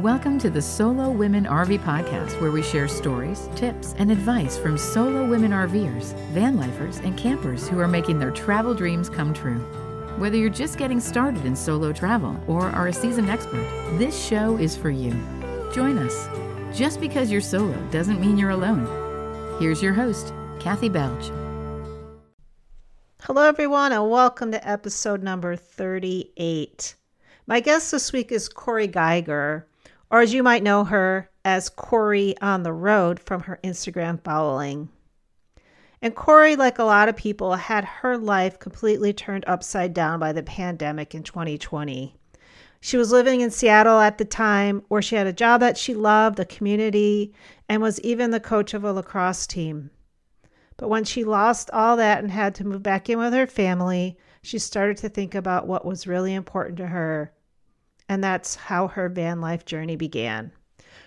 Welcome to the Solo Women RV Podcast, where we share stories, tips, and advice from solo women RVers, van lifers, and campers who are making their travel dreams come true. Whether you're just getting started in solo travel or are a seasoned expert, this show is for you. Join us. Just because you're solo doesn't mean you're alone. Here's your host, Kathy Belge. Hello, everyone, and welcome to episode number 38. My guest this week is Corey Geiger, or as you might know her as Corey on the Road from her Instagram following. And Corey, like a lot of people, had her life completely turned upside down by the pandemic in 2020. She was living in Seattle at the time, where she had a job that she loved, a community, and was even the coach of a lacrosse team. But when she lost all that and had to move back in with her family, she started to think about what was really important to her. And that's how her van life journey began.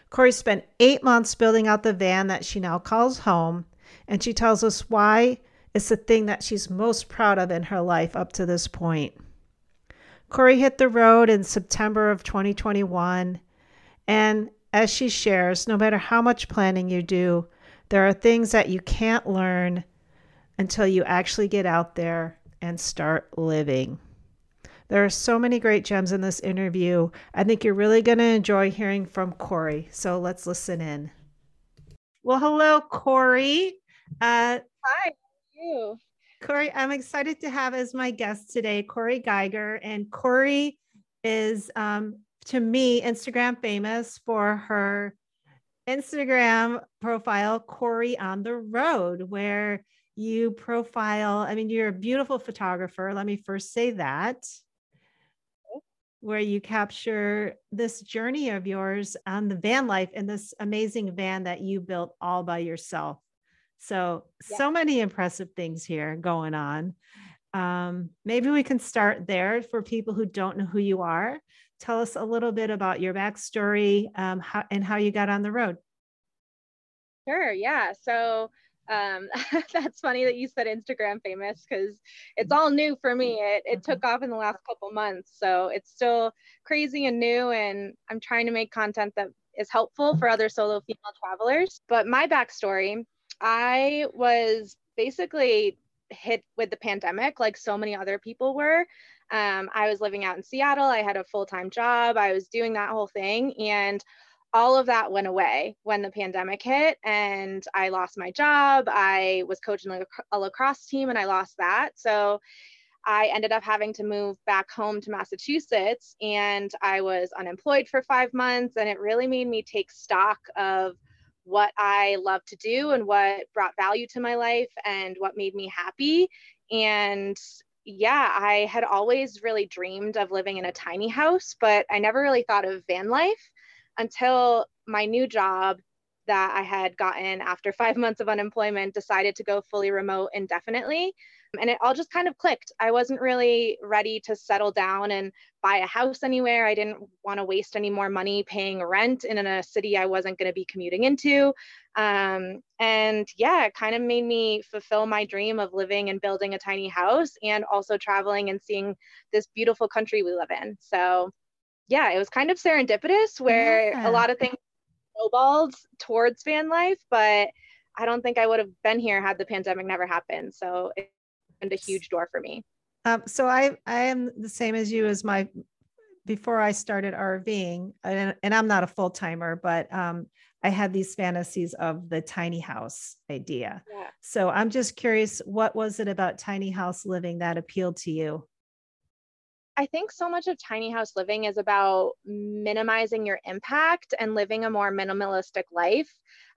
Corey spent eight months building out the van that she now calls home, and she tells us why it's the thing that she's most proud of in her life up to this point. Corey hit the road in September of 2021, and as she shares, no matter how much planning you do, there are things that you can't learn until you actually get out there and start living. There are so many great gems in this interview. I think you're really going to enjoy hearing from Corey. So let's listen in. Well, hello, Corey. Uh, Hi, how are you? Corey, I'm excited to have as my guest today Corey Geiger. And Corey is, um, to me, Instagram famous for her Instagram profile, Corey on the Road, where you profile, I mean, you're a beautiful photographer. Let me first say that. Where you capture this journey of yours on the van life in this amazing van that you built all by yourself. So, yeah. so many impressive things here going on. Um, maybe we can start there for people who don't know who you are. Tell us a little bit about your backstory um, how, and how you got on the road. Sure. Yeah. So, um, that's funny that you said Instagram famous because it's all new for me. It, it took off in the last couple months. So it's still crazy and new. And I'm trying to make content that is helpful for other solo female travelers. But my backstory I was basically hit with the pandemic like so many other people were. Um, I was living out in Seattle. I had a full time job. I was doing that whole thing. And all of that went away when the pandemic hit and I lost my job. I was coaching a lacrosse team and I lost that. So I ended up having to move back home to Massachusetts and I was unemployed for five months. And it really made me take stock of what I love to do and what brought value to my life and what made me happy. And yeah, I had always really dreamed of living in a tiny house, but I never really thought of van life until my new job that I had gotten after five months of unemployment decided to go fully remote indefinitely. And it all just kind of clicked. I wasn't really ready to settle down and buy a house anywhere. I didn't want to waste any more money paying rent in a city I wasn't going to be commuting into. Um, and yeah, it kind of made me fulfill my dream of living and building a tiny house and also traveling and seeing this beautiful country we live in. So yeah, it was kind of serendipitous where yeah. a lot of things snowballed towards van life, but I don't think I would have been here had the pandemic never happened. So it opened a huge door for me. Um, so I I am the same as you as my before I started RVing, and, and I'm not a full timer, but um, I had these fantasies of the tiny house idea. Yeah. So I'm just curious, what was it about tiny house living that appealed to you? I think so much of tiny house living is about minimizing your impact and living a more minimalistic life.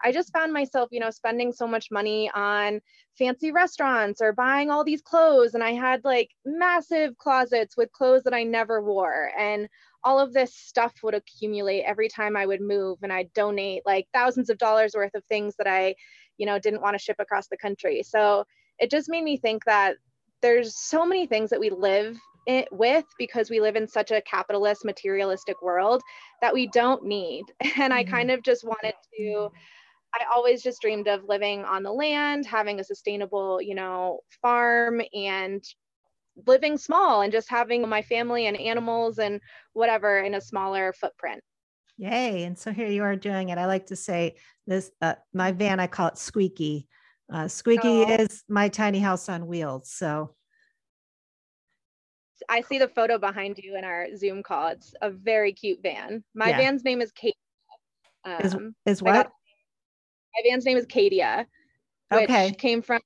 I just found myself, you know, spending so much money on fancy restaurants or buying all these clothes. And I had like massive closets with clothes that I never wore. And all of this stuff would accumulate every time I would move and I'd donate like thousands of dollars worth of things that I, you know, didn't want to ship across the country. So it just made me think that there's so many things that we live it with because we live in such a capitalist materialistic world that we don't need and i mm-hmm. kind of just wanted to i always just dreamed of living on the land having a sustainable you know farm and living small and just having my family and animals and whatever in a smaller footprint Yay. And so here you are doing it. I like to say this, uh, my van, I call it Squeaky. Uh, Squeaky oh. is my tiny house on wheels. So I see the photo behind you in our Zoom call. It's a very cute van. My yeah. van's name is Kate. Um, is, is what? Got, my van's name is Cadia, which okay. came from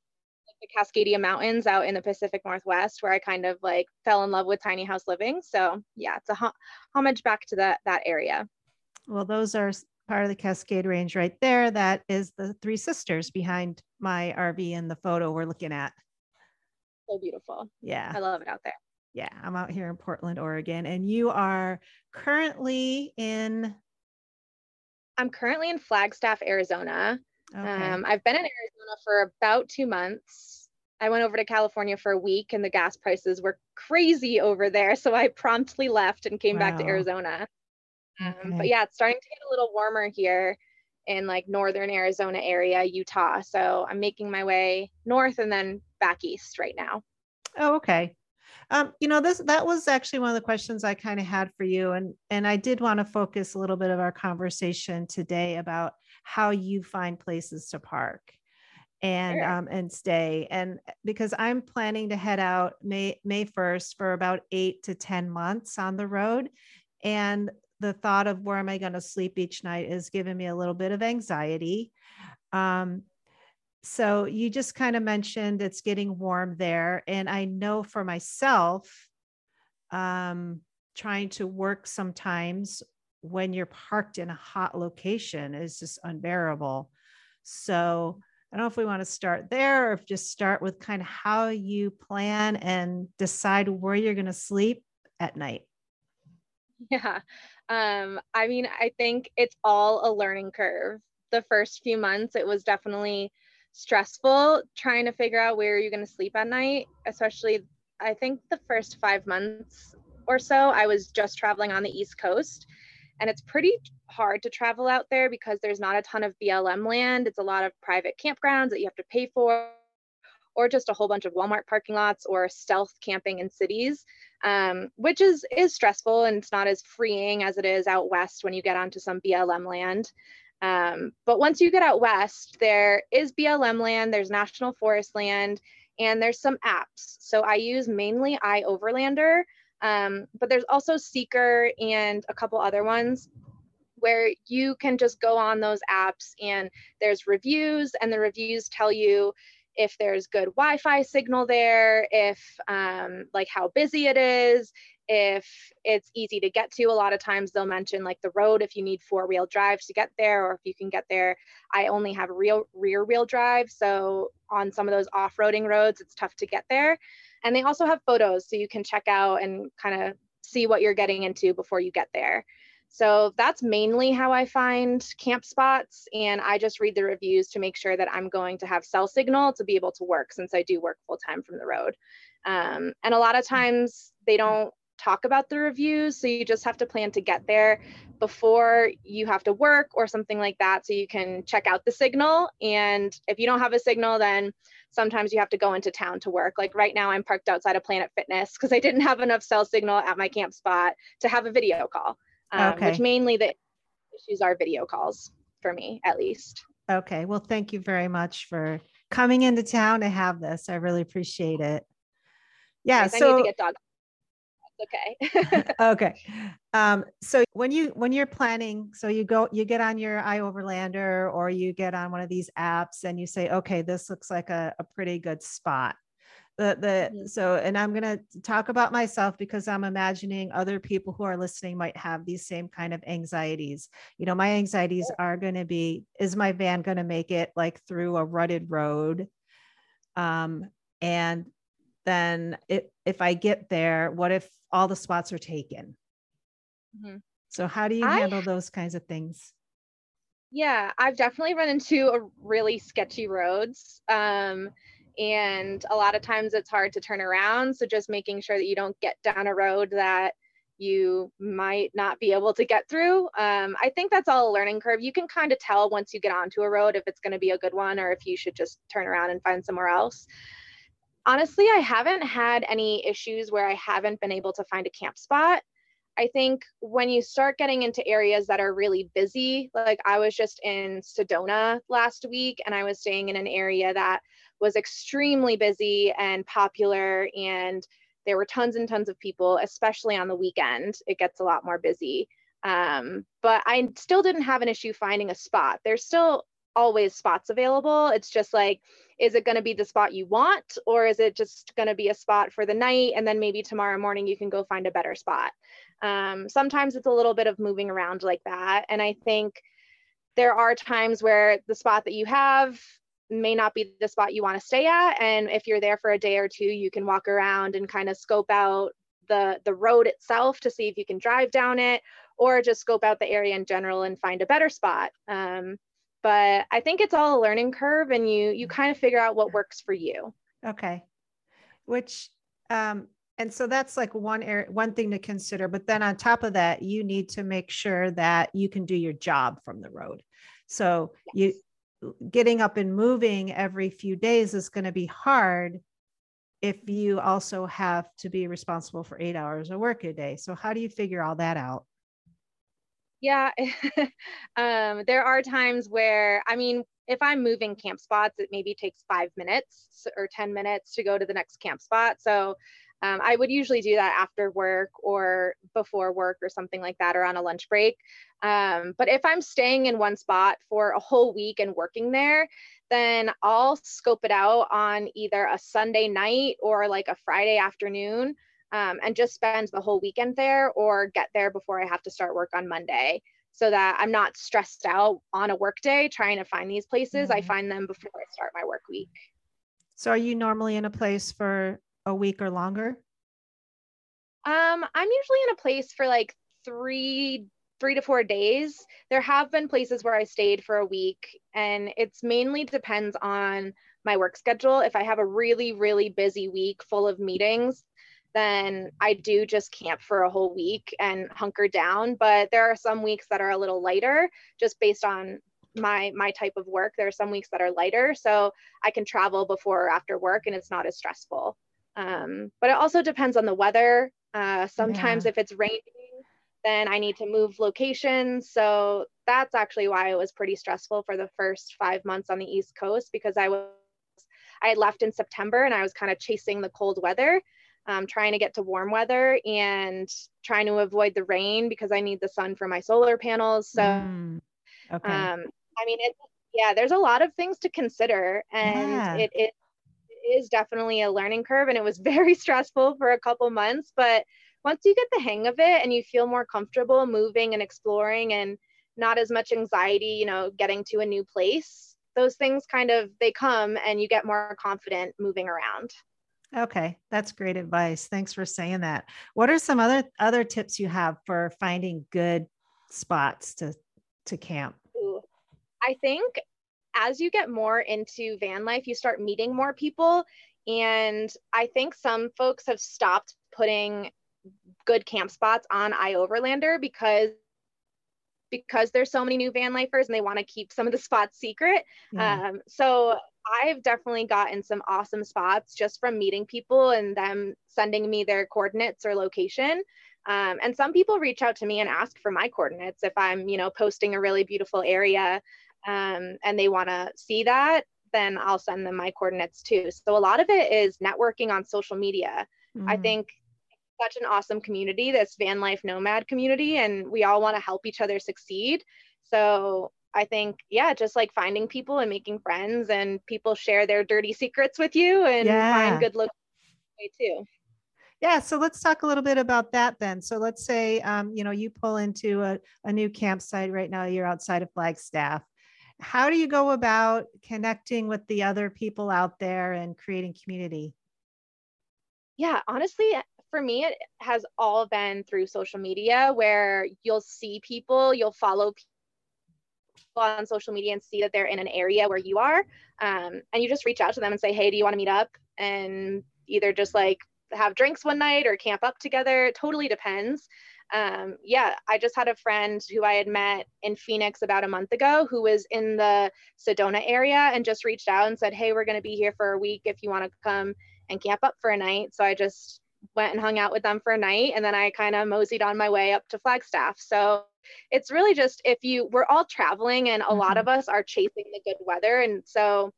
the Cascadia Mountains out in the Pacific Northwest, where I kind of like fell in love with tiny house living. So yeah, it's a homage back to that that area. Well, those are part of the Cascade Range right there. That is the Three Sisters behind my RV in the photo we're looking at. So beautiful. Yeah. I love it out there. Yeah, I'm out here in Portland, Oregon, and you are currently in. I'm currently in Flagstaff, Arizona. Okay. Um, I've been in Arizona for about two months. I went over to California for a week and the gas prices were crazy over there. So I promptly left and came wow. back to Arizona. Um, okay. But yeah, it's starting to get a little warmer here in like northern Arizona area, Utah. So I'm making my way north and then back east right now. Oh, okay. Um, you know, this that was actually one of the questions I kind of had for you, and and I did want to focus a little bit of our conversation today about how you find places to park and sure. um, and stay and eh, because i'm planning to head out may may 1st for about eight to ten months on the road and the thought of where am i going to sleep each night is giving me a little bit of anxiety um, so you just kind of mentioned it's getting warm there and i know for myself um, trying to work sometimes when you're parked in a hot location is just unbearable. So i don't know if we want to start there or if just start with kind of how you plan and decide where you're going to sleep at night. Yeah um, i mean i think it's all a learning curve. The first few months it was definitely stressful trying to figure out where you're going to sleep at night, especially I think the first five months or so, I was just traveling on the East Coast. And it's pretty hard to travel out there because there's not a ton of BLM land. It's a lot of private campgrounds that you have to pay for, or just a whole bunch of Walmart parking lots or stealth camping in cities, um, which is is stressful and it's not as freeing as it is out west when you get onto some BLM land. Um, but once you get out west, there is BLM land, there's national forest land, and there's some apps. So I use mainly iOverlander, um, but there's also Seeker and a couple other ones where you can just go on those apps and there's reviews, and the reviews tell you if there's good Wi-Fi signal there, if um, like how busy it is, if it's easy to get to. A lot of times they'll mention like the road if you need four wheel drives to get there or if you can get there. I only have real rear wheel drive so on some of those off-roading roads it's tough to get there. And they also have photos so you can check out and kind of see what you're getting into before you get there so that's mainly how I find camp spots. And I just read the reviews to make sure that I'm going to have cell signal to be able to work since I do work full time from the road. Um, and a lot of times they don't talk about the reviews. So you just have to plan to get there before you have to work or something like that. So you can check out the signal. And if you don't have a signal, then sometimes you have to go into town to work. Like right now, I'm parked outside of Planet Fitness because I didn't have enough cell signal at my camp spot to have a video call, um, okay. which mainly the issues are video calls for me, at least. Okay. Well, thank you very much for coming into town to have this. I really appreciate it. Yeah. Yes, so I need to get dog okay. okay. Um, so when you when you're planning, so you go you get on your iOverlander or you get on one of these apps and you say, okay, this looks like a, a pretty good spot. The the mm-hmm. so and I'm gonna talk about myself because I'm imagining other people who are listening might have these same kind of anxieties. You know, my anxieties are gonna be, is my van gonna make it like through a rutted road? Um, and then it, if I get there, what if all the spots are taken? Mm-hmm. So, how do you handle I, those kinds of things? Yeah, I've definitely run into a really sketchy roads. Um, and a lot of times it's hard to turn around. So, just making sure that you don't get down a road that you might not be able to get through. Um, I think that's all a learning curve. You can kind of tell once you get onto a road if it's going to be a good one or if you should just turn around and find somewhere else honestly, I haven't had any issues where I haven't been able to find a camp spot. I think when you start getting into areas that are really busy, like I was just in Sedona last week and I was staying in an area that was extremely busy and popular and there were tons and tons of people, especially on the weekend. It gets a lot more busy. Um, but I still didn't have an issue finding a spot. There's still always spots available. It's just like, is it going to be the spot you want, or is it just going to be a spot for the night? And then maybe tomorrow morning you can go find a better spot. Um, sometimes it's a little bit of moving around like that. And I think there are times where the spot that you have may not be the spot you want to stay at. And if you're there for a day or two, you can walk around and kind of scope out the the road itself to see if you can drive down it or just scope out the area in general and find a better spot. Um, but I think it's all a learning curve and you you kind of figure out what works for you. Okay. Which um and so that's like one area one thing to consider but then on top of that you need to make sure that you can do your job from the road so yes. you getting up and moving every few days is going to be hard if you also have to be responsible for eight hours of work a day. So how do you figure all that out? Yeah um, there are times where i mean if i'm moving camp spots it maybe takes five minutes or 10 minutes to go to the next camp spot. So um, i would usually do that after work or before work or something like that or on a lunch break um, but if i'm staying in one spot for a whole week and working there then i'll scope it out on either a sunday night or like a friday afternoon um, and just spend the whole weekend there or get there before I have to start work on Monday so that I'm not stressed out on a work day trying to find these places. Mm-hmm. I find them before I start my work week. So are you normally in a place for a week or longer? Um, I'm usually in a place for like three three to four days. There have been places where I stayed for a week, and it's mainly depends on my work schedule. If I have a really, really busy week full of meetings, then I do just camp for a whole week and hunker down. But there are some weeks that are a little lighter just based on my my type of work. There are some weeks that are lighter, so I can travel before or after work and it's not as stressful. Um, but it also depends on the weather. Uh, sometimes yeah. if it's raining, then I need to move locations. So that's actually why it was pretty stressful for the first five months on the East Coast because I was I had left in September and I was kind of chasing the cold weather um, trying to get to warm weather and trying to avoid the rain because I need the sun for my solar panels. So, mm, okay. um, I mean, it, yeah, there's a lot of things to consider, and yeah. it, it is definitely a learning curve, and it was very stressful for a couple months. But once you get the hang of it and you feel more comfortable moving and exploring, and not as much anxiety, you know, getting to a new place, those things kind of they come, and you get more confident moving around. Okay, that's great advice. Thanks for saying that. What are some other other tips you have for finding good spots to to camp? I think as you get more into van life, you start meeting more people and I think some folks have stopped putting good camp spots on iOverlander because because there's so many new van lifers and they want to keep some of the spots secret. Yeah. Um, so I've definitely gotten some awesome spots just from meeting people and them sending me their coordinates or location. Um, and some people reach out to me and ask for my coordinates if I'm, you know, posting a really beautiful area um, and they want to see that, then I'll send them my coordinates too. So a lot of it is networking on social media. Mm. I think such an awesome community, this van life nomad community, and we all want to help each other succeed. So I think, yeah, just like finding people and making friends, and people share their dirty secrets with you and yeah. find good look too. Yeah, so let's talk a little bit about that then. So let's say, um, you know, you pull into a, a new campsite right now. You're outside of Flagstaff. How do you go about connecting with the other people out there and creating community? Yeah, honestly, for me, it has all been through social media where you'll see people, you'll follow people on social media and see that they're in an area where you are. Um, and you just reach out to them and say, hey, do you want to meet up? And either just like have drinks one night or camp up together. It totally depends. Um, yeah, I just had a friend who I had met in Phoenix about a month ago who was in the Sedona area and just reached out and said, hey, we're going to be here for a week if you want to come and camp up for a night. So I just went and hung out with them for a night and then I kind of moseyed on my way up to Flagstaff. So it's really just if you we're all traveling and a mm-hmm. lot of us are chasing the good weather and so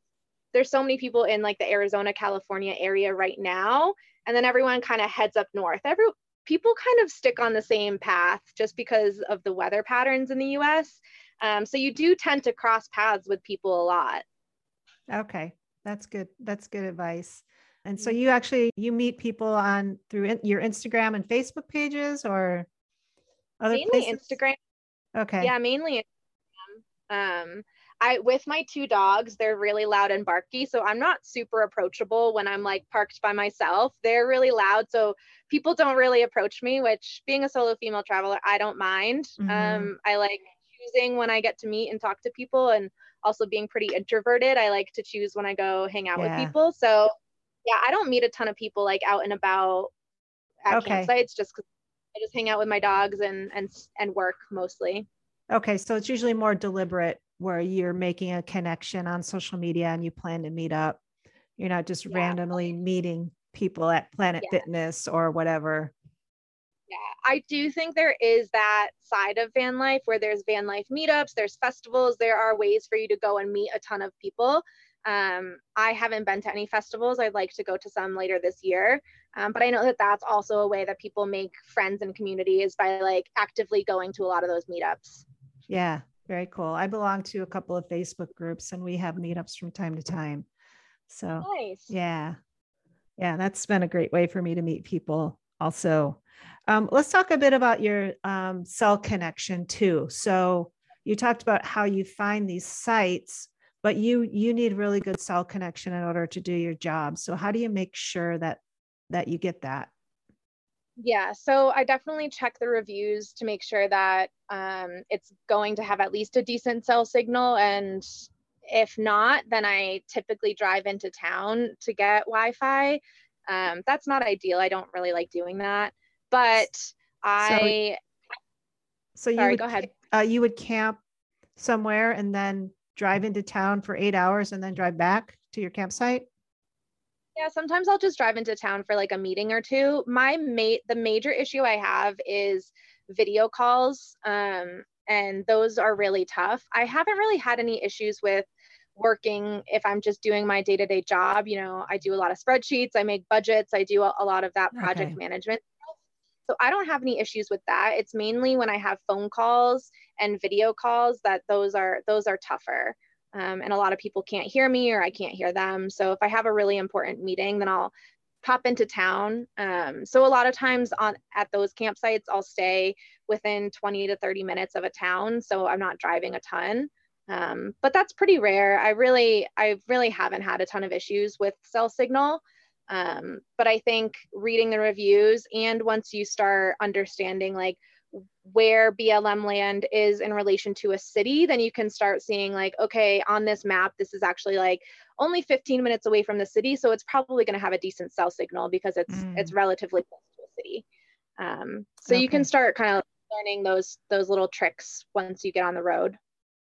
there's so many people in like the Arizona California area right now and then everyone kind of heads up north. Every people kind of stick on the same path just because of the weather patterns in the US. Um, so you do tend to cross paths with people a lot. Okay, that's good. That's good advice. And so mm-hmm. you actually you meet people on through in, your Instagram and Facebook pages or other mainly places? Instagram. Okay. Yeah, mainly Instagram. Um, I with my two dogs, they're really loud and barky, so I'm not super approachable when I'm like parked by myself. They're really loud, so people don't really approach me. Which being a solo female traveler, I don't mind. Mm-hmm. Um, I like choosing when I get to meet and talk to people, and also being pretty introverted. I like to choose when I go hang out yeah. with people. So yeah, I don't meet a ton of people like out and about at okay. campsites just because I just hang out with my dogs and and and work mostly. Okay, so it's usually more deliberate where you're making a connection on social media and you plan to meet up. You're not just yeah. randomly meeting people at Planet yeah. Fitness or whatever. Yeah, I do think there is that side of van life where there's van life meetups, there's festivals, there are ways for you to go and meet a ton of people. Um, I haven't been to any festivals. I'd like to go to some later this year. Um, but I know that that's also a way that people make friends and community is by like actively going to a lot of those meetups. Yeah, very cool. I belong to a couple of Facebook groups and we have meetups from time to time. So, nice. yeah. Yeah, that's been a great way for me to meet people also. Um, let's talk a bit about your um, cell connection too. So, you talked about how you find these sites, but you you need really good cell connection in order to do your job. So, how do you make sure that that you get that? Yeah, so I definitely check the reviews to make sure that um, it's going to have at least a decent cell signal. And if not, then I typically drive into town to get Wi Fi. Um, that's not ideal. I don't really like doing that. But I. So, so you would, go ahead. Uh, you would camp somewhere and then drive into town for eight hours and then drive back to your campsite? Yeah, sometimes I'll just drive into town for like a meeting or two. My mate, the major issue I have is video calls, um, and those are really tough. I haven't really had any issues with working if I'm just doing my day to day job. You know, I do a lot of spreadsheets, I make budgets, I do a, a lot of that project okay. management. So I don't have any issues with that. It's mainly when I have phone calls and video calls that those are those are tougher um, and a lot of people can't hear me or I can't hear them. So if I have a really important meeting, then I'll pop into town. Um, so a lot of times on at those campsites, I'll stay within 20 to 30 minutes of a town, so I'm not driving a ton. Um, but that's pretty rare. I really, I really haven't had a ton of issues with cell signal. Um, but I think reading the reviews and once you start understanding like where BLM land is in relation to a city, then you can start seeing like, okay, on this map, this is actually like only 15 minutes away from the city. So it's probably going to have a decent cell signal because it's mm. it's relatively close to a city. Um, so okay. you can start kind of learning those those little tricks once you get on the road.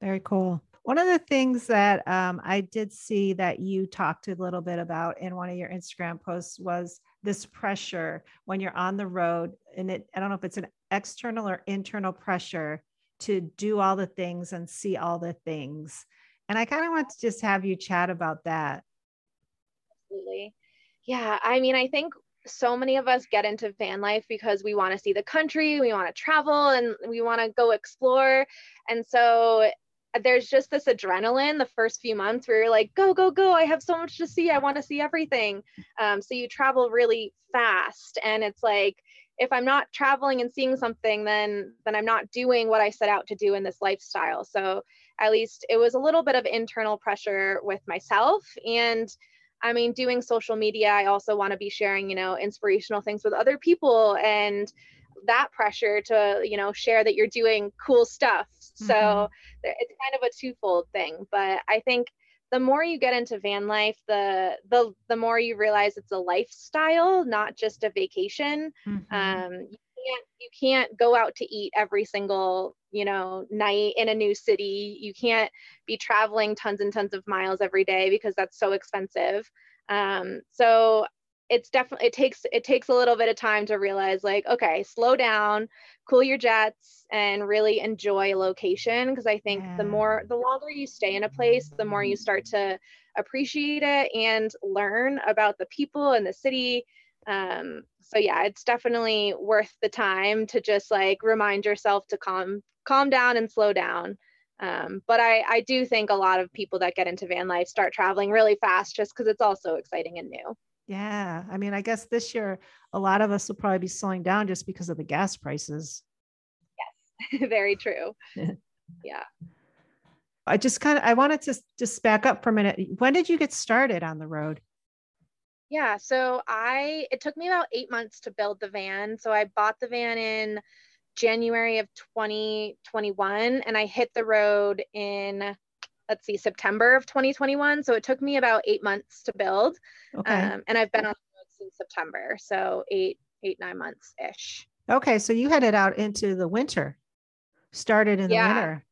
Very cool. One of the things that um, I did see that you talked a little bit about in one of your Instagram posts was this pressure when you're on the road. And it, I don't know if it's an external or internal pressure to do all the things and see all the things. And I kind of want to just have you chat about that. Absolutely. Yeah. I mean, I think so many of us get into van life because we want to see the country, we want to travel, and we want to go explore. And so there's just this adrenaline the first few months where you're like, go, go, go. I have so much to see. I want to see everything. Um, so you travel really fast. And it's like, if I'm not traveling and seeing something, then then I'm not doing what I set out to do in this lifestyle. So at least it was a little bit of internal pressure with myself. And I mean, doing social media, I also want to be sharing, you know, inspirational things with other people and that pressure to you know share that you're doing cool stuff mm-hmm. so it's kind of a twofold thing but i think the more you get into van life the the the more you realize it's a lifestyle not just a vacation. Mm-hmm. um you can't you can't go out to eat every single you know night in a new city. You can't be traveling tons and tons of miles every day because that's so expensive. Um so it's definitely it takes it takes a little bit of time to realize like okay slow down cool your jets and really enjoy location. Because i think yeah. the more the longer you stay in a place the more you start to appreciate it and learn about the people and the city. Um, so yeah it's definitely worth the time to just like remind yourself to calm calm down and slow down. Um, but I, I do think a lot of people that get into van life start traveling really fast just because it's all so exciting and new yeah. I mean, I guess this year, a lot of us will probably be slowing down just because of the gas prices. Yes, very true. yeah. I just kind of, I wanted to just back up for a minute. When did you get started on the road? Yeah. So I, it took me about eight months to build the van. So I bought the van in January of 2021 and I hit the road in let's see, September of 2021. So it took me about eight months to build. Okay. Um, and I've been on the road since September. So eight, eight, nine months ish. Okay. So you headed out into the winter, started in yeah. the winter.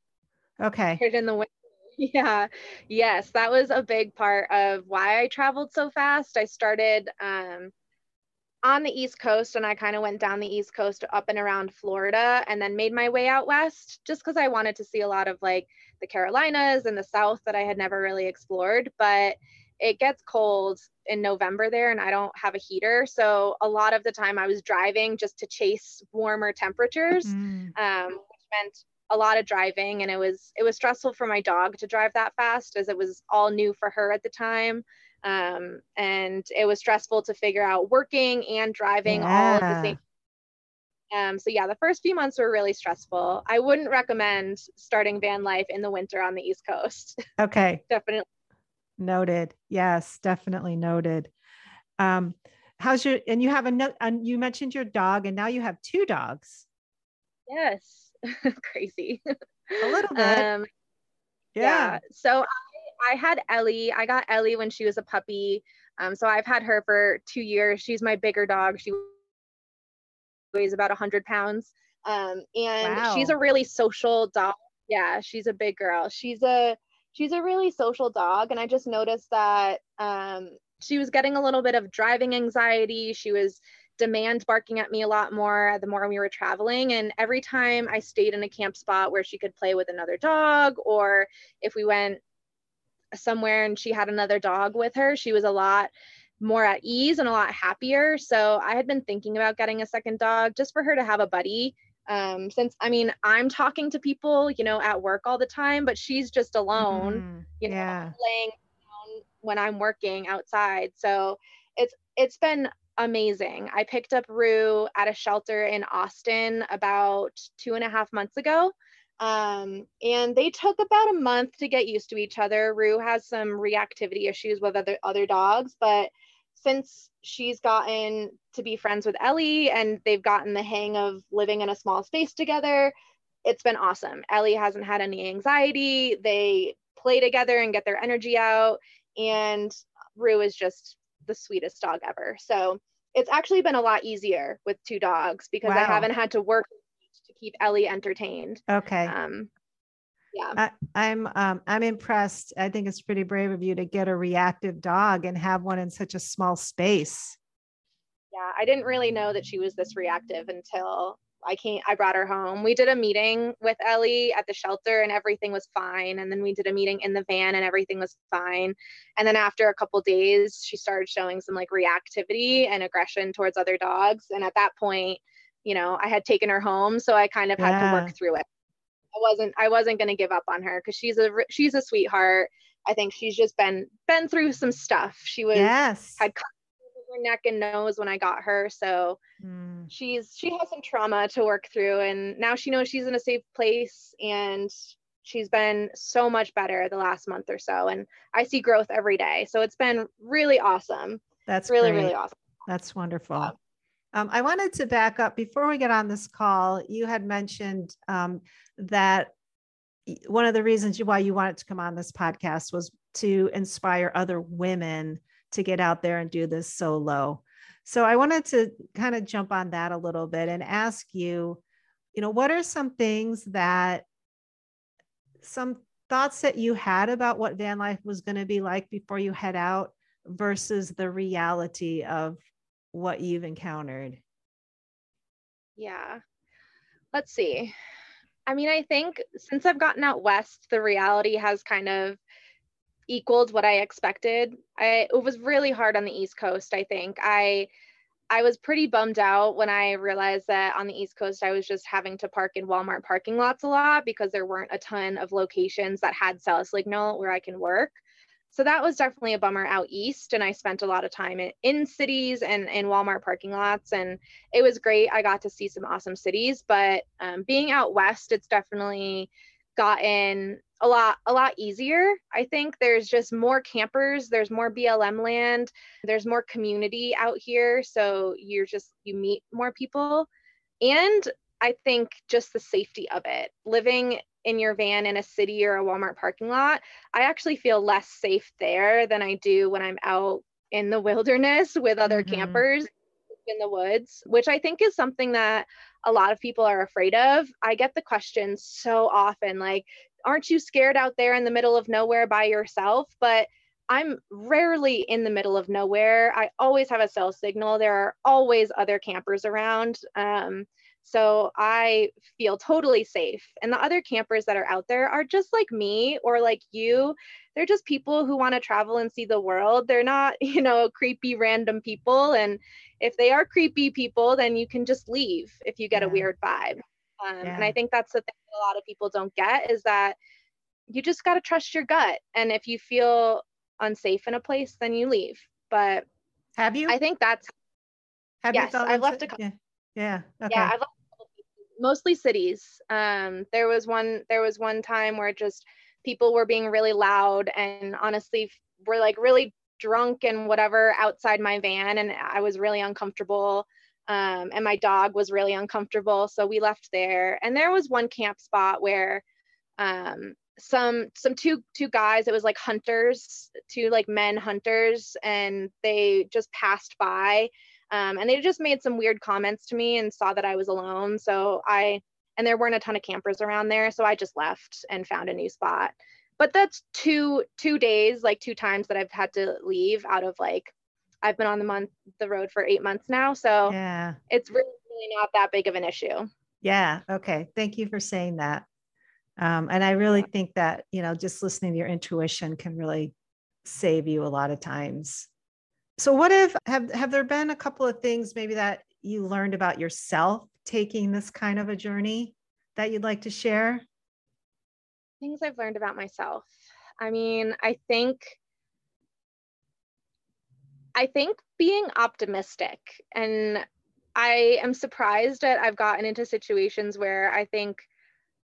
Okay. Started in the winter. Yeah. Yes. That was a big part of why I traveled so fast. I started, um, on the East Coast and I kind of went down the East Coast up and around Florida and then made my way out west just because I wanted to see a lot of like the Carolinas and the South that I had never really explored. But it gets cold in November there and I don't have a heater. So a lot of the time I was driving just to chase warmer temperatures, mm. um, which meant a lot of driving and it was it was stressful for my dog to drive that fast as it was all new for her at the time um, and it was stressful to figure out working and driving yeah. all at the same um, so yeah, the first few months were really stressful. I wouldn't recommend starting van life in the winter on the East Coast. Okay. definitely. Noted. Yes, definitely noted. Um, how's your and you have a note and you mentioned your dog and now you have two dogs. Yes. Crazy. A little bit. Um, yeah. yeah. So I had Ellie. I got Ellie when she was a puppy. Um, so I've had her for two years. She's my bigger dog. She weighs about 100 pounds. Um, and wow. she's a really social dog. Yeah, she's a big girl. She's a she's a really social dog. And I just noticed that um, she was getting a little bit of driving anxiety. She was demand barking at me a lot more the more we were traveling. And every time I stayed in a camp spot where she could play with another dog, or if we went somewhere and she had another dog with her, she was a lot more at ease and a lot happier. So I had been thinking about getting a second dog just for her to have a buddy. Um, since I mean, I'm talking to people, you know, at work all the time, but she's just alone, mm-hmm. you know, yeah. laying down when I'm working outside. So it's it's been amazing. I picked up Rue at a shelter in Austin about two and a half months ago. Um, and they took about a month to get used to each other. Rue has some reactivity issues with other other dogs, but since she's gotten to be friends with Ellie and they've gotten the hang of living in a small space together, it's been awesome. Ellie hasn't had any anxiety. They play together and get their energy out. And Rue is just the sweetest dog ever. So it's actually been a lot easier with two dogs because wow. I haven't had to work keep Ellie entertained. Okay. Um, yeah. I, am I'm, um, I'm impressed. I think it's pretty brave of you to get a reactive dog and have one in such a small space. Yeah i didn't really know that she was this reactive until i came i brought her home. We did a meeting with ellie at the shelter and everything was fine. And then we did a meeting in the van and everything was fine. And then after a couple days she started showing some like reactivity and aggression towards other dogs. And at that point you know i had taken her home so i kind of had yeah. to work through it I wasn't I wasn't going to give up on her because she's a she's a sweetheart. I think she's just been been through some stuff. She was yes. had her neck and nose when I got her, so mm. she's she has some trauma to work through, and now she knows she's in a safe place, and she's been so much better the last month or so, and I see growth every day. So it's been really awesome. That's really great. really awesome. That's wonderful. Um, I wanted to back up before we get on this call. You had mentioned um, that one of the reasons why you wanted to come on this podcast was to inspire other women to get out there and do this solo. So I wanted to kind of jump on that a little bit and ask you, you know, what are some things that some thoughts that you had about what van life was going to be like before you head out versus the reality of what you've encountered? Yeah. Let's see. I mean, I think since I've gotten out west, the reality has kind of equaled what I expected. I it was really hard on the East Coast, I think. I I was pretty bummed out when I realized that on the East Coast I was just having to park in Walmart parking lots a lot because there weren't a ton of locations that had cell signal where I can work. So that was definitely a bummer out east. And I spent a lot of time in, in cities and in Walmart parking lots. And it was great. I got to see some awesome cities. But um, being out west, it's definitely gotten a lot a lot easier i think there's just more campers there's more blm land there's more community out here so you're just you meet more people and i think just the safety of it living in your van in a city or a walmart parking lot i actually feel less safe there than i do when i'm out in the wilderness with other mm-hmm. campers in the woods which i think is something that a lot of people are afraid of i get the question so often like aren't you scared out there in the middle of nowhere by yourself? But I'm rarely in the middle of nowhere. I always have a cell signal. There are always other campers around. Um, so I feel totally safe. And the other campers that are out there are just like me or like you. They're just people who want to travel and see the world. They're not, you know, creepy random people. And if they are creepy people, then you can just leave if you get yeah. a weird vibe. Um, yeah. And I think that's the thing that a lot of people don't get is that you just got to trust your gut. And if you feel unsafe in a place, then you leave. But have you? I think that's have yes, I've left a couple. Yeah. Yeah. Okay. Yeah. I've left mostly cities. Um, there was one, there was one time where just people were being really loud and honestly were like really drunk and whatever outside my van. And I was really uncomfortable. Um, and my dog was really uncomfortable so we left there and there was one camp spot where um, some some two two guys it was like hunters two like men hunters and they just passed by um, and they just made some weird comments to me and saw that i was alone so i and there weren't a ton of campers around there so i just left and found a new spot but that's two two days like two times that i've had to leave out of like I've been on the month the road for eight months now. So yeah, it's really, really not that big of an issue. Yeah. Okay. Thank you for saying that. Um, and I really think that, you know, just listening to your intuition can really save you a lot of times. So what if have have there been a couple of things maybe that you learned about yourself taking this kind of a journey that you'd like to share? Things I've learned about myself. I mean, I think I think being optimistic and I am surprised that I've gotten into situations where I think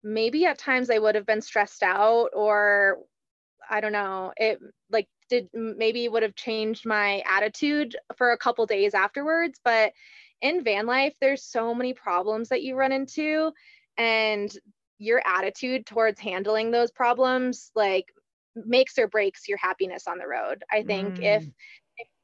maybe at times I would have been stressed out or I don't know, it like did maybe would have changed my attitude for a couple days afterwards, but in van life there's so many problems that you run into and your attitude towards handling those problems like makes or breaks your happiness on the road. I think mm. if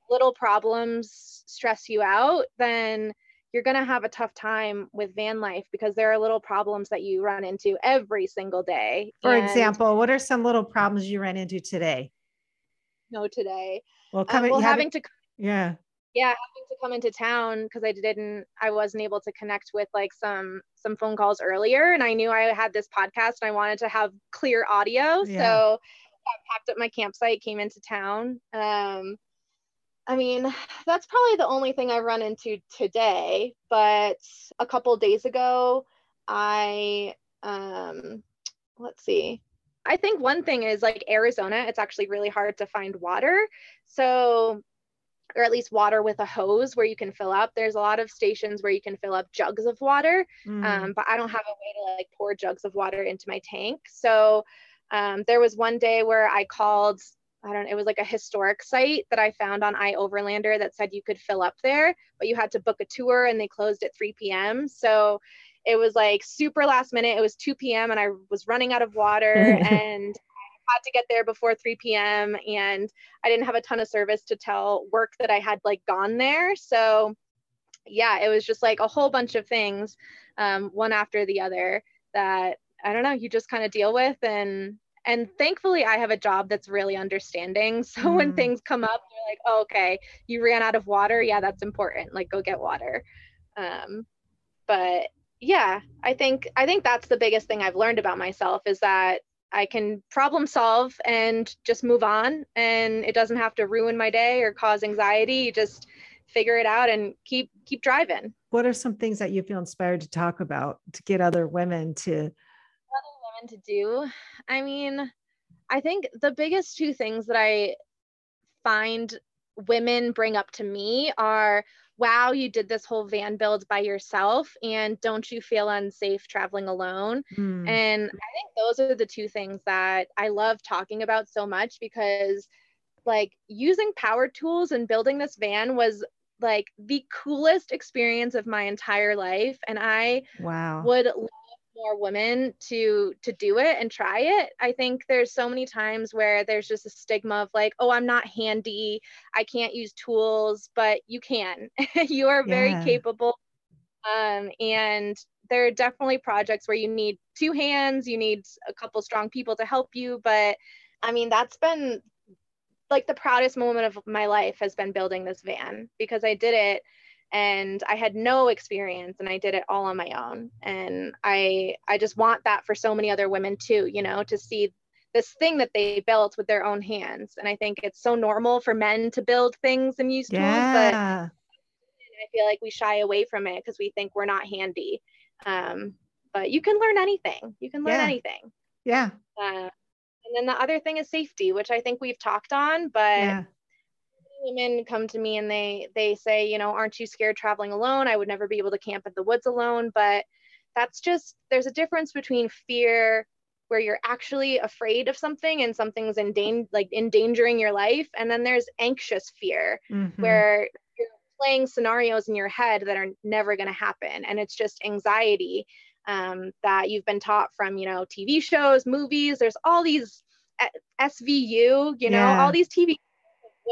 little problems stress you out, then you're going to have a tough time with van life because there are little problems that you run into every single day. For and example, what are some little problems you ran into today? No, today. Well, coming, um, well having to, yeah, yeah, having to come into town because I didn't, I wasn't able to connect with like some some phone calls earlier, and I knew I had this podcast and I wanted to have clear audio, yeah. so I packed up my campsite, came into town. Um, I mean, that's probably the only thing I've run into today. But a couple days ago, I, um, let's see. I think one thing is like Arizona, it's actually really hard to find water. So, or at least water with a hose where you can fill up. There's a lot of stations where you can fill up jugs of water, mm. um, but I don't have a way to like pour jugs of water into my tank. So, um, there was one day where I called I don't it was like a historic site that I found on iOverlander that said you could fill up there, but you had to book a tour and they closed at 3 p.m. So it was like super last minute. It was 2 p.m. and I was running out of water and I had to get there before 3 p.m. and I didn't have a ton of service to tell work that I had like gone there. So yeah, it was just like a whole bunch of things, um, one after the other that I don't know, you just kind of deal with and and thankfully I have a job that's really understanding. So mm. when things come up, they're like, oh, okay, you ran out of water. Yeah, that's important. Like go get water. Um, but yeah, I think I think that's the biggest thing I've learned about myself is that I can problem solve and just move on and it doesn't have to ruin my day or cause anxiety. You just figure it out and keep keep driving. What are some things that you feel inspired to talk about to get other women to to do? I mean, I think the biggest two things that I find women bring up to me are wow, you did this whole van build by yourself and don't you feel unsafe traveling alone? Mm. And I think those are the two things that I love talking about so much because like using power tools and building this van was like the coolest experience of my entire life and I wow would more women to to do it and try it. I think there's so many times where there's just a stigma of like oh i'm not handy. I can't use tools but you can. You are yeah. very capable. Um, and there are definitely projects where you need two hands you need a couple strong people to help you but i mean that's been like the proudest moment of my life has been building this van because i did it and I had no experience and I did it all on my own. And I I just want that for so many other women too you know to see this thing that they built with their own hands. And I think it's so normal for men to build things and use tools but I feel like we shy away from it because we think we're not handy. Um, but you can learn anything. You can learn yeah. anything. Yeah. Uh, and then the other thing is safety which I think we've talked on but yeah women come to me and they they say you know aren't you scared traveling alone i would never be able to camp in the woods alone but that's just there's a difference between fear where you're actually afraid of something and something's in danger like endangering your life and then there's anxious fear mm-hmm. where you're playing scenarios in your head that are never going to happen and it's just anxiety um, that you've been taught from you know tv shows movies there's all these svu you know yeah. all these tv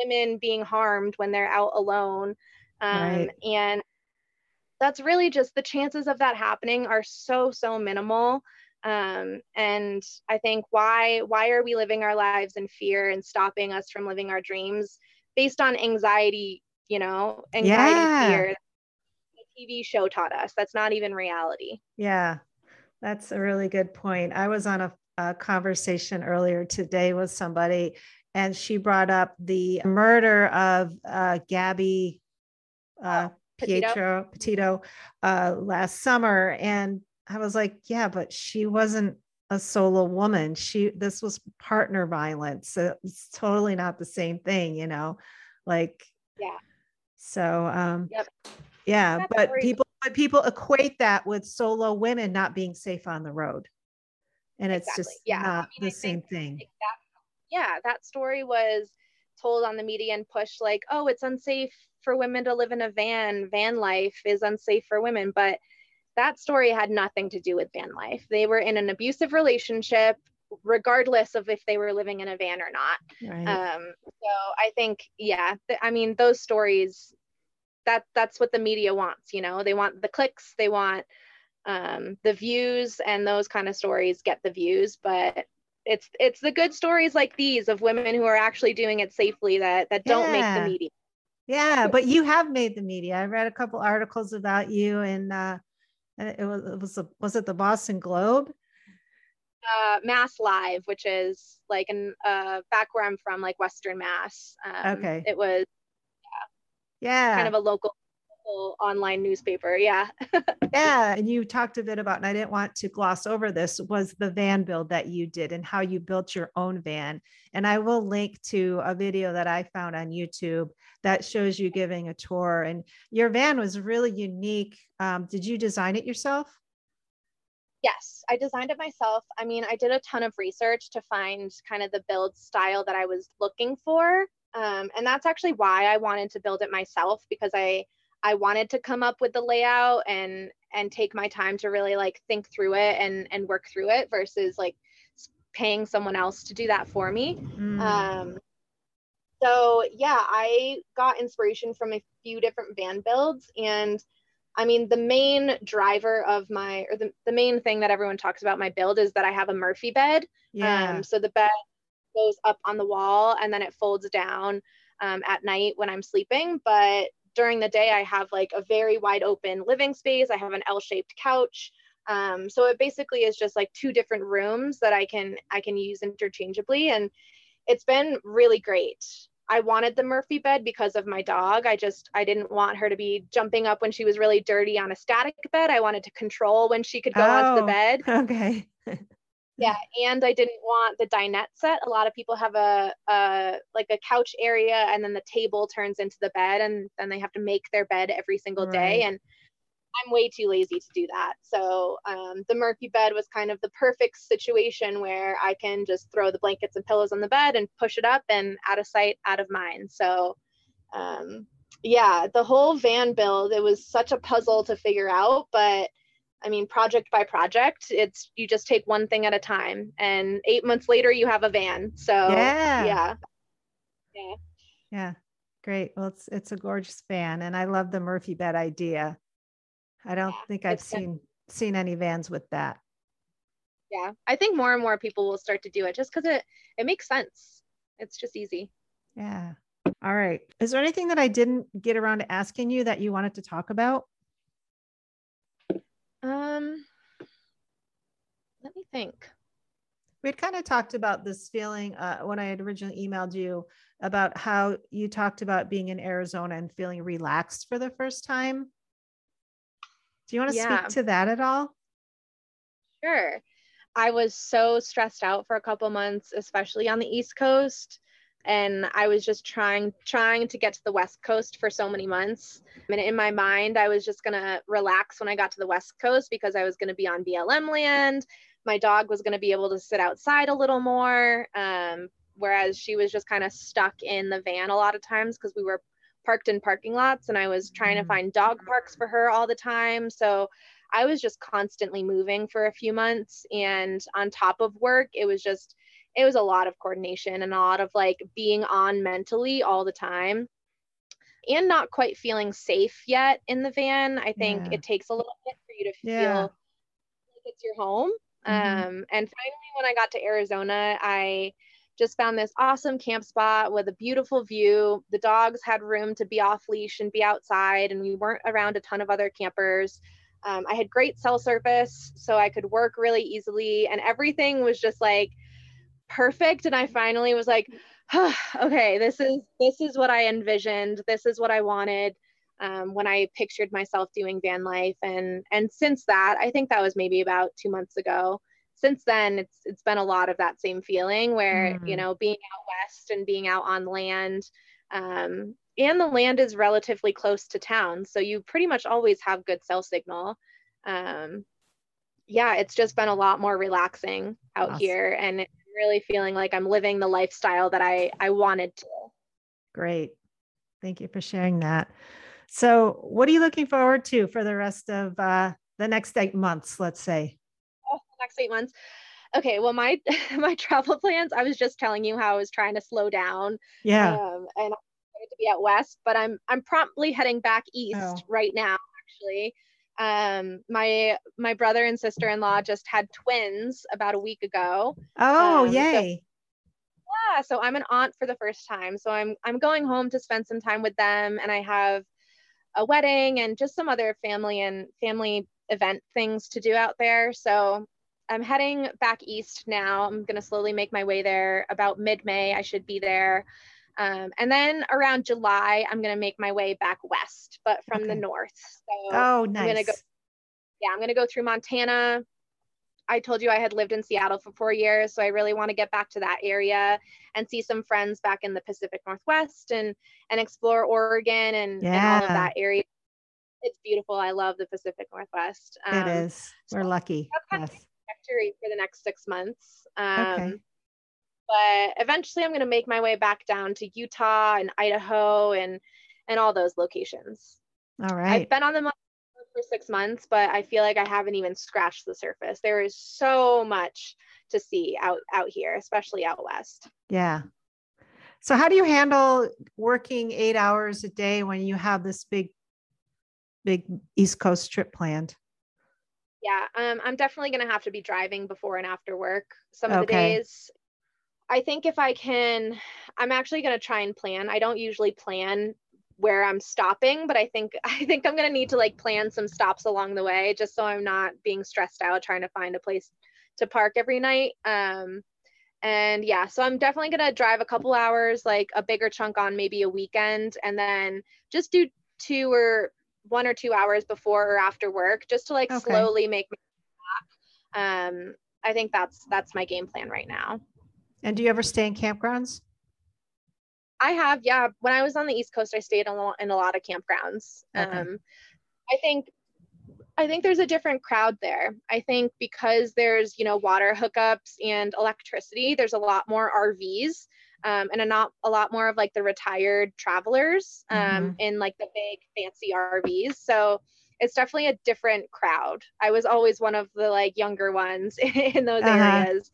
women being harmed when they're out alone. Um, right. And that's really just the chances of that happening are so, so minimal. Um, and I think why why are we living our lives in fear and stopping us from living our dreams based on anxiety, you know, anxiety yeah. fear. The TV show taught us that's not even reality. Yeah. That's a really good point. I was on a, a conversation earlier today with somebody and she brought up the murder of uh, Gabby uh, oh, Pietro Petito uh, last summer, and I was like, yeah, but she wasn't a solo woman. She this was partner violence. So it's totally not the same thing, you know. Like yeah. So um yep. yeah, That's but people but people equate that with solo women not being safe on the road. And it's exactly. just yeah. not I mean, the same thing. Exactly yeah, that story was told on the media and pushed like, oh, it's unsafe for women to live in a van. Van life is unsafe for women. But that story had nothing to do with van life. They were in an abusive relationship, regardless of if they were living in a van or not. Right. Um, so I think, yeah, th- I mean, those stories, that that's what the media wants. You know, they want the clicks, they want um, the views, and those kind of stories get the views. But it's it's the good stories like these of women who are actually doing it safely that that don't yeah. make the media yeah but you have made the media i read a couple articles about you and uh it was it was a, was it the boston globe uh, Mass Live, which is like in uh, back where I'm from, like Western Mass. Um, okay. It was yeah, yeah, kind of a local online newspaper. Yeah. yeah. And you talked a bit about, and I didn't want to gloss over this, was the van build that you did and how you built your own van. And I will link to a video that I found on YouTube that shows you giving a tour. And your van was really unique. Um, did you design it yourself? Yes, I designed it myself. I mean, I did a ton of research to find kind of the build style that I was looking for. Um, and that's actually why I wanted to build it myself because I I wanted to come up with the layout and and take my time to really like think through it and and work through it versus like paying someone else to do that for me. Mm. Um, so yeah, I got inspiration from a few different van builds and I mean, the main driver of my, or the, the main thing that everyone talks about my build is that I have a Murphy bed. Yeah. Um, so the bed goes up on the wall and then it folds down um, at night when I'm sleeping. But during the day, I have like a very wide open living space. I have an L-shaped couch. Um, so it basically is just like two different rooms that I can I can use interchangeably, and it's been really great. I wanted the Murphy bed because of my dog. I just I didn't want her to be jumping up when she was really dirty on a static bed. I wanted to control when she could go oh, onto the oh, bed. Okay. yeah, and I didn't want the dinette set. A lot of people have a, a like a couch area and then the table turns into the bed and then they have to make their bed every single right. day and I'm way too lazy to do that. So um, the Murphy bed was kind of the perfect situation where I can just throw the blankets and pillows on the bed and push it up and out of sight, out of mind. So um, yeah, the whole van build, it was such a puzzle to figure out, but I mean, project by project, it's you just take one thing at a time. And eight months later, you have a van. So yeah, yeah, yeah, yeah. Great. Well, it's it's a gorgeous van, and I love the Murphy bed idea. I don't yeah, think I've seen seen any vans with that. Yeah, I think more and more people will start to do it just because it it makes sense. It's just easy. Yeah. All right. Is there anything that I didn't get around to asking you that you wanted to talk about? Um, let me think. We had kind of talked about this feeling uh, when I had originally emailed you about how you talked about being in Arizona and feeling relaxed for the first time. Do you want to yeah. speak to that at all? Sure. I was so stressed out for a couple months, especially on the East Coast. And I was just trying trying to get to the West Coast for so many months. And in my mind, I was just gonna relax when I got to the West Coast because I was gonna be on BLM land. My dog was gonna be able to sit outside a little more. Um, whereas she was just kind of stuck in the van a lot of times because we were parked in parking lots and I was trying to mm. find dog parks for her all the time. So I was just constantly moving for a few months. And on top of work, it was just, it was a lot of coordination and a lot of like being on mentally all the time and not quite feeling safe yet in the van. I think yeah. it takes a little bit for you to yeah. feel like it's your home. Mm-hmm. Um, and finally, when I got to Arizona, I just found this awesome camp spot with a beautiful view. The dogs had room to be off leash and be outside, and we weren't around a ton of other campers. Um, I had great cell service, so I could work really easily, and everything was just like perfect. And I finally was like, oh, okay, this is this is what I envisioned. This is what I wanted. Um, when I pictured myself doing van life, and and since that, I think that was maybe about two months ago since then it's it's been a lot of that same feeling where mm. you know being out west and being out on land um, and the land is relatively close to town so you pretty much always have good cell signal um, yeah it's just been a lot more relaxing out awesome. here and really feeling like i'm living the lifestyle that i i wanted to great thank you for sharing that so what are you looking forward to for the rest of uh, the next eight months let's say Oh, the next eight months. Okay, well, my my travel plans. I was just telling you how I was trying to slow down. Yeah. Um, and I wanted to be out west, but I'm I'm promptly heading back east oh. right now. Actually, um, my my brother and sister in law just had twins about a week ago. Oh, um, yay! So, yeah, so I'm an aunt for the first time. So I'm I'm going home to spend some time with them, and I have a wedding and just some other family and family event things to do out there. So I'm heading back east now. I'm going to slowly make my way there. About mid May, I should be there. Um, and then around July, I'm going to make my way back west, but from okay. the north. So oh, nice. I'm gonna go, yeah, I'm going to go through Montana. I told you I had lived in Seattle for four years, so I really want to get back to that area and see some friends back in the Pacific Northwest and and explore Oregon and, yeah. and all of that area. It's beautiful. I love the Pacific Northwest. Um, it is. We're so lucky. Yes trajectory for the next six months. Um, okay. But eventually, I'm going to make my way back down to Utah and Idaho and and all those locations. All right. I've been on the for six months, but I feel like I haven't even scratched the surface. There is so much to see out out here, especially out west. Yeah. So how do you handle working eight hours a day when you have this big big East Coast trip planned? Yeah, um, I'm definitely going to have to be driving before and after work some of okay. the days. I think if I can, I'm actually going to try and plan. I don't usually plan where I'm stopping, but I think I think I'm going to need to like plan some stops along the way just so I'm not being stressed out trying to find a place to park every night. Um, and yeah, so I'm definitely going to drive a couple hours, like a bigger chunk on maybe a weekend, and then just do two or one or two hours before or after work just to like okay. slowly make. Um, I think that's that's my game plan right now. And do you ever stay in campgrounds? I have, yeah. When I was on the East Coast, I stayed in a lot of campgrounds. Okay. Um, I think I think there's a different crowd there. I think because there's, you know, water hookups and electricity, there's a lot more RVs um, and a not a lot more of like the retired travelers um, mm-hmm. in like the big fancy RVs. So it's definitely a different crowd. I was always one of the like younger ones in those uh-huh. areas.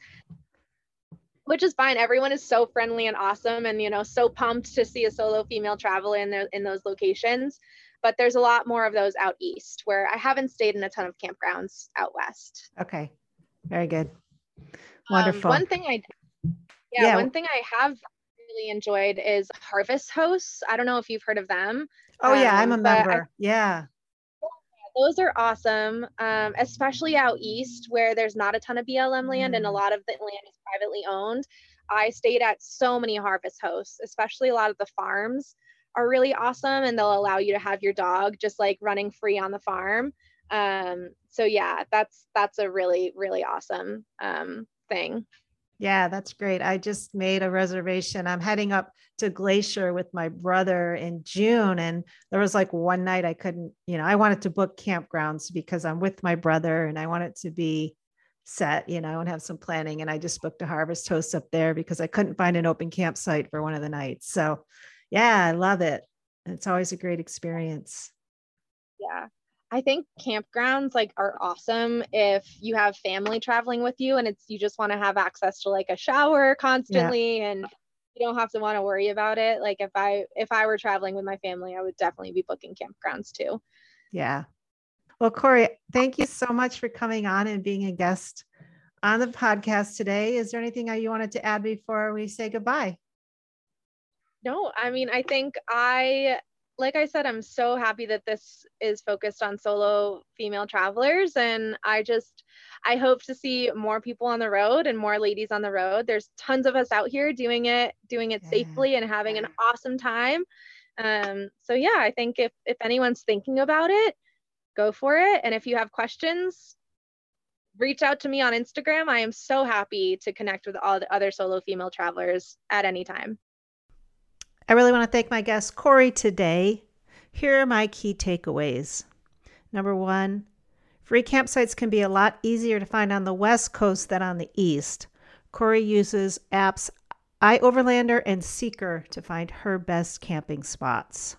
Which is fine. Everyone is so friendly and awesome, and you know, so pumped to see a solo female traveler in the, in those locations but there's a lot more of those out east where I haven't stayed in a ton of campgrounds out west. Okay. Very good. Wonderful. Um, one thing I yeah, yeah, one thing I have really enjoyed is Harvest Hosts. I don't know if you've heard of them. Oh yeah, I'm a um, member. I, yeah. Those are awesome, um, especially out east where there's not a ton of BLM land and a mm. lot of the land is privately owned. I stayed at so many harvest hosts, especially a lot of the farms are really awesome and they'll allow you to have your dog just like running free on the farm. Um, so yeah, that's that's a really really awesome um, thing. Yeah, that's great. I just made a reservation. I'm heading up to Glacier with my brother in June. And there was like one night I couldn't, you know, I wanted to book campgrounds because I'm with my brother and I want it to be set, you know, and have some planning. And I just booked a harvest host up there because I couldn't find an open campsite for one of the nights. So yeah, I love it. It's always a great experience. Yeah. I think campgrounds like are awesome if you have family traveling with you and it's you just want to have access to like a shower constantly yeah. and you don't have to want to worry about it. Like if I if I were traveling with my family, I would definitely be booking campgrounds too. Yeah. Well, Corey, thank you so much for coming on and being a guest on the podcast today. Is there anything you wanted to add before we say goodbye? No, I mean, I think I, like I said, I'm so happy that this is focused on solo female travelers. And I just, I hope to see more people on the road and more ladies on the road. There's tons of us out here doing it, doing it yeah. safely and having an awesome time. Um, so yeah, I think if, if anyone's thinking about it, go for it. And if you have questions, reach out to me on Instagram. I am so happy to connect with all the other solo female travelers at any time. I really want to thank my guest, Corey, today. Here are my key takeaways. Number one, free campsites can be a lot easier to find on the West Coast than on the East. Corey uses apps iOverlander and Sekr to find her best camping spots.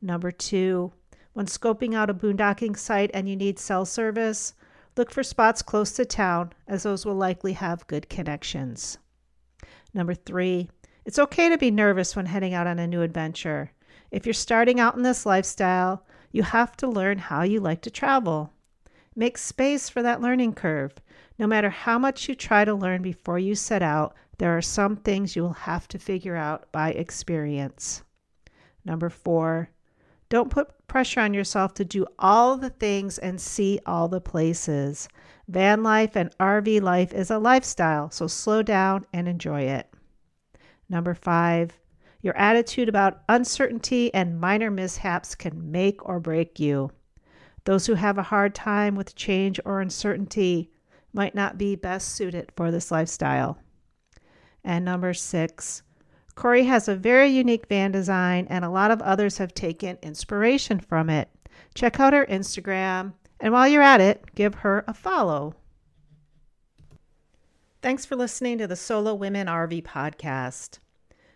Number two, when scoping out a boondocking site and you need cell service, look for spots close to town, as those will likely have good connections. Number three, it's okay to be nervous when heading out on a new adventure. If you're starting out in this lifestyle, you have to learn how you like to travel. Make space for that learning curve. No matter how much you try to learn before you set out, there are some things you will have to figure out by experience. Number four, don't put pressure on yourself to do all the things and see all the places. Van life and RV life is a lifestyle, so slow down and enjoy it. Number five, your attitude about uncertainty and minor mishaps can make or break you. Those who have a hard time with change or uncertainty might not be best suited for this lifestyle. And number six, Corey has a very unique van design, and a lot of others have taken inspiration from it. Check out her Instagram, and while you're at it, give her a follow. Thanks for listening to the Solo Women RV podcast.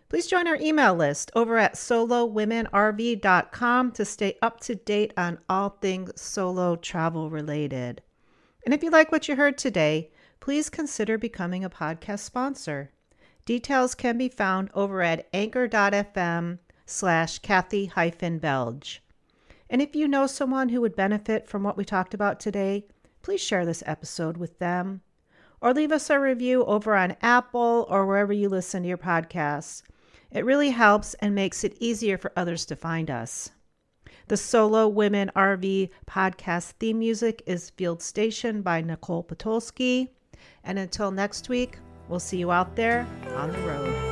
Please join our email list over at solowomenrv.com to stay up to date on all things solo travel related. And if you like what you heard today, please consider becoming a podcast sponsor. Details can be found over at anchor.fm slash Kathy hyphen Belge. And if you know someone who would benefit from what we talked about today, please share this episode with them or leave us a review over on Apple or wherever you listen to your podcasts. It really helps and makes it easier for others to find us. The Solo Women RV podcast theme music is Field Station by Nicole Potolsky. And until next week, we'll see you out there on the road.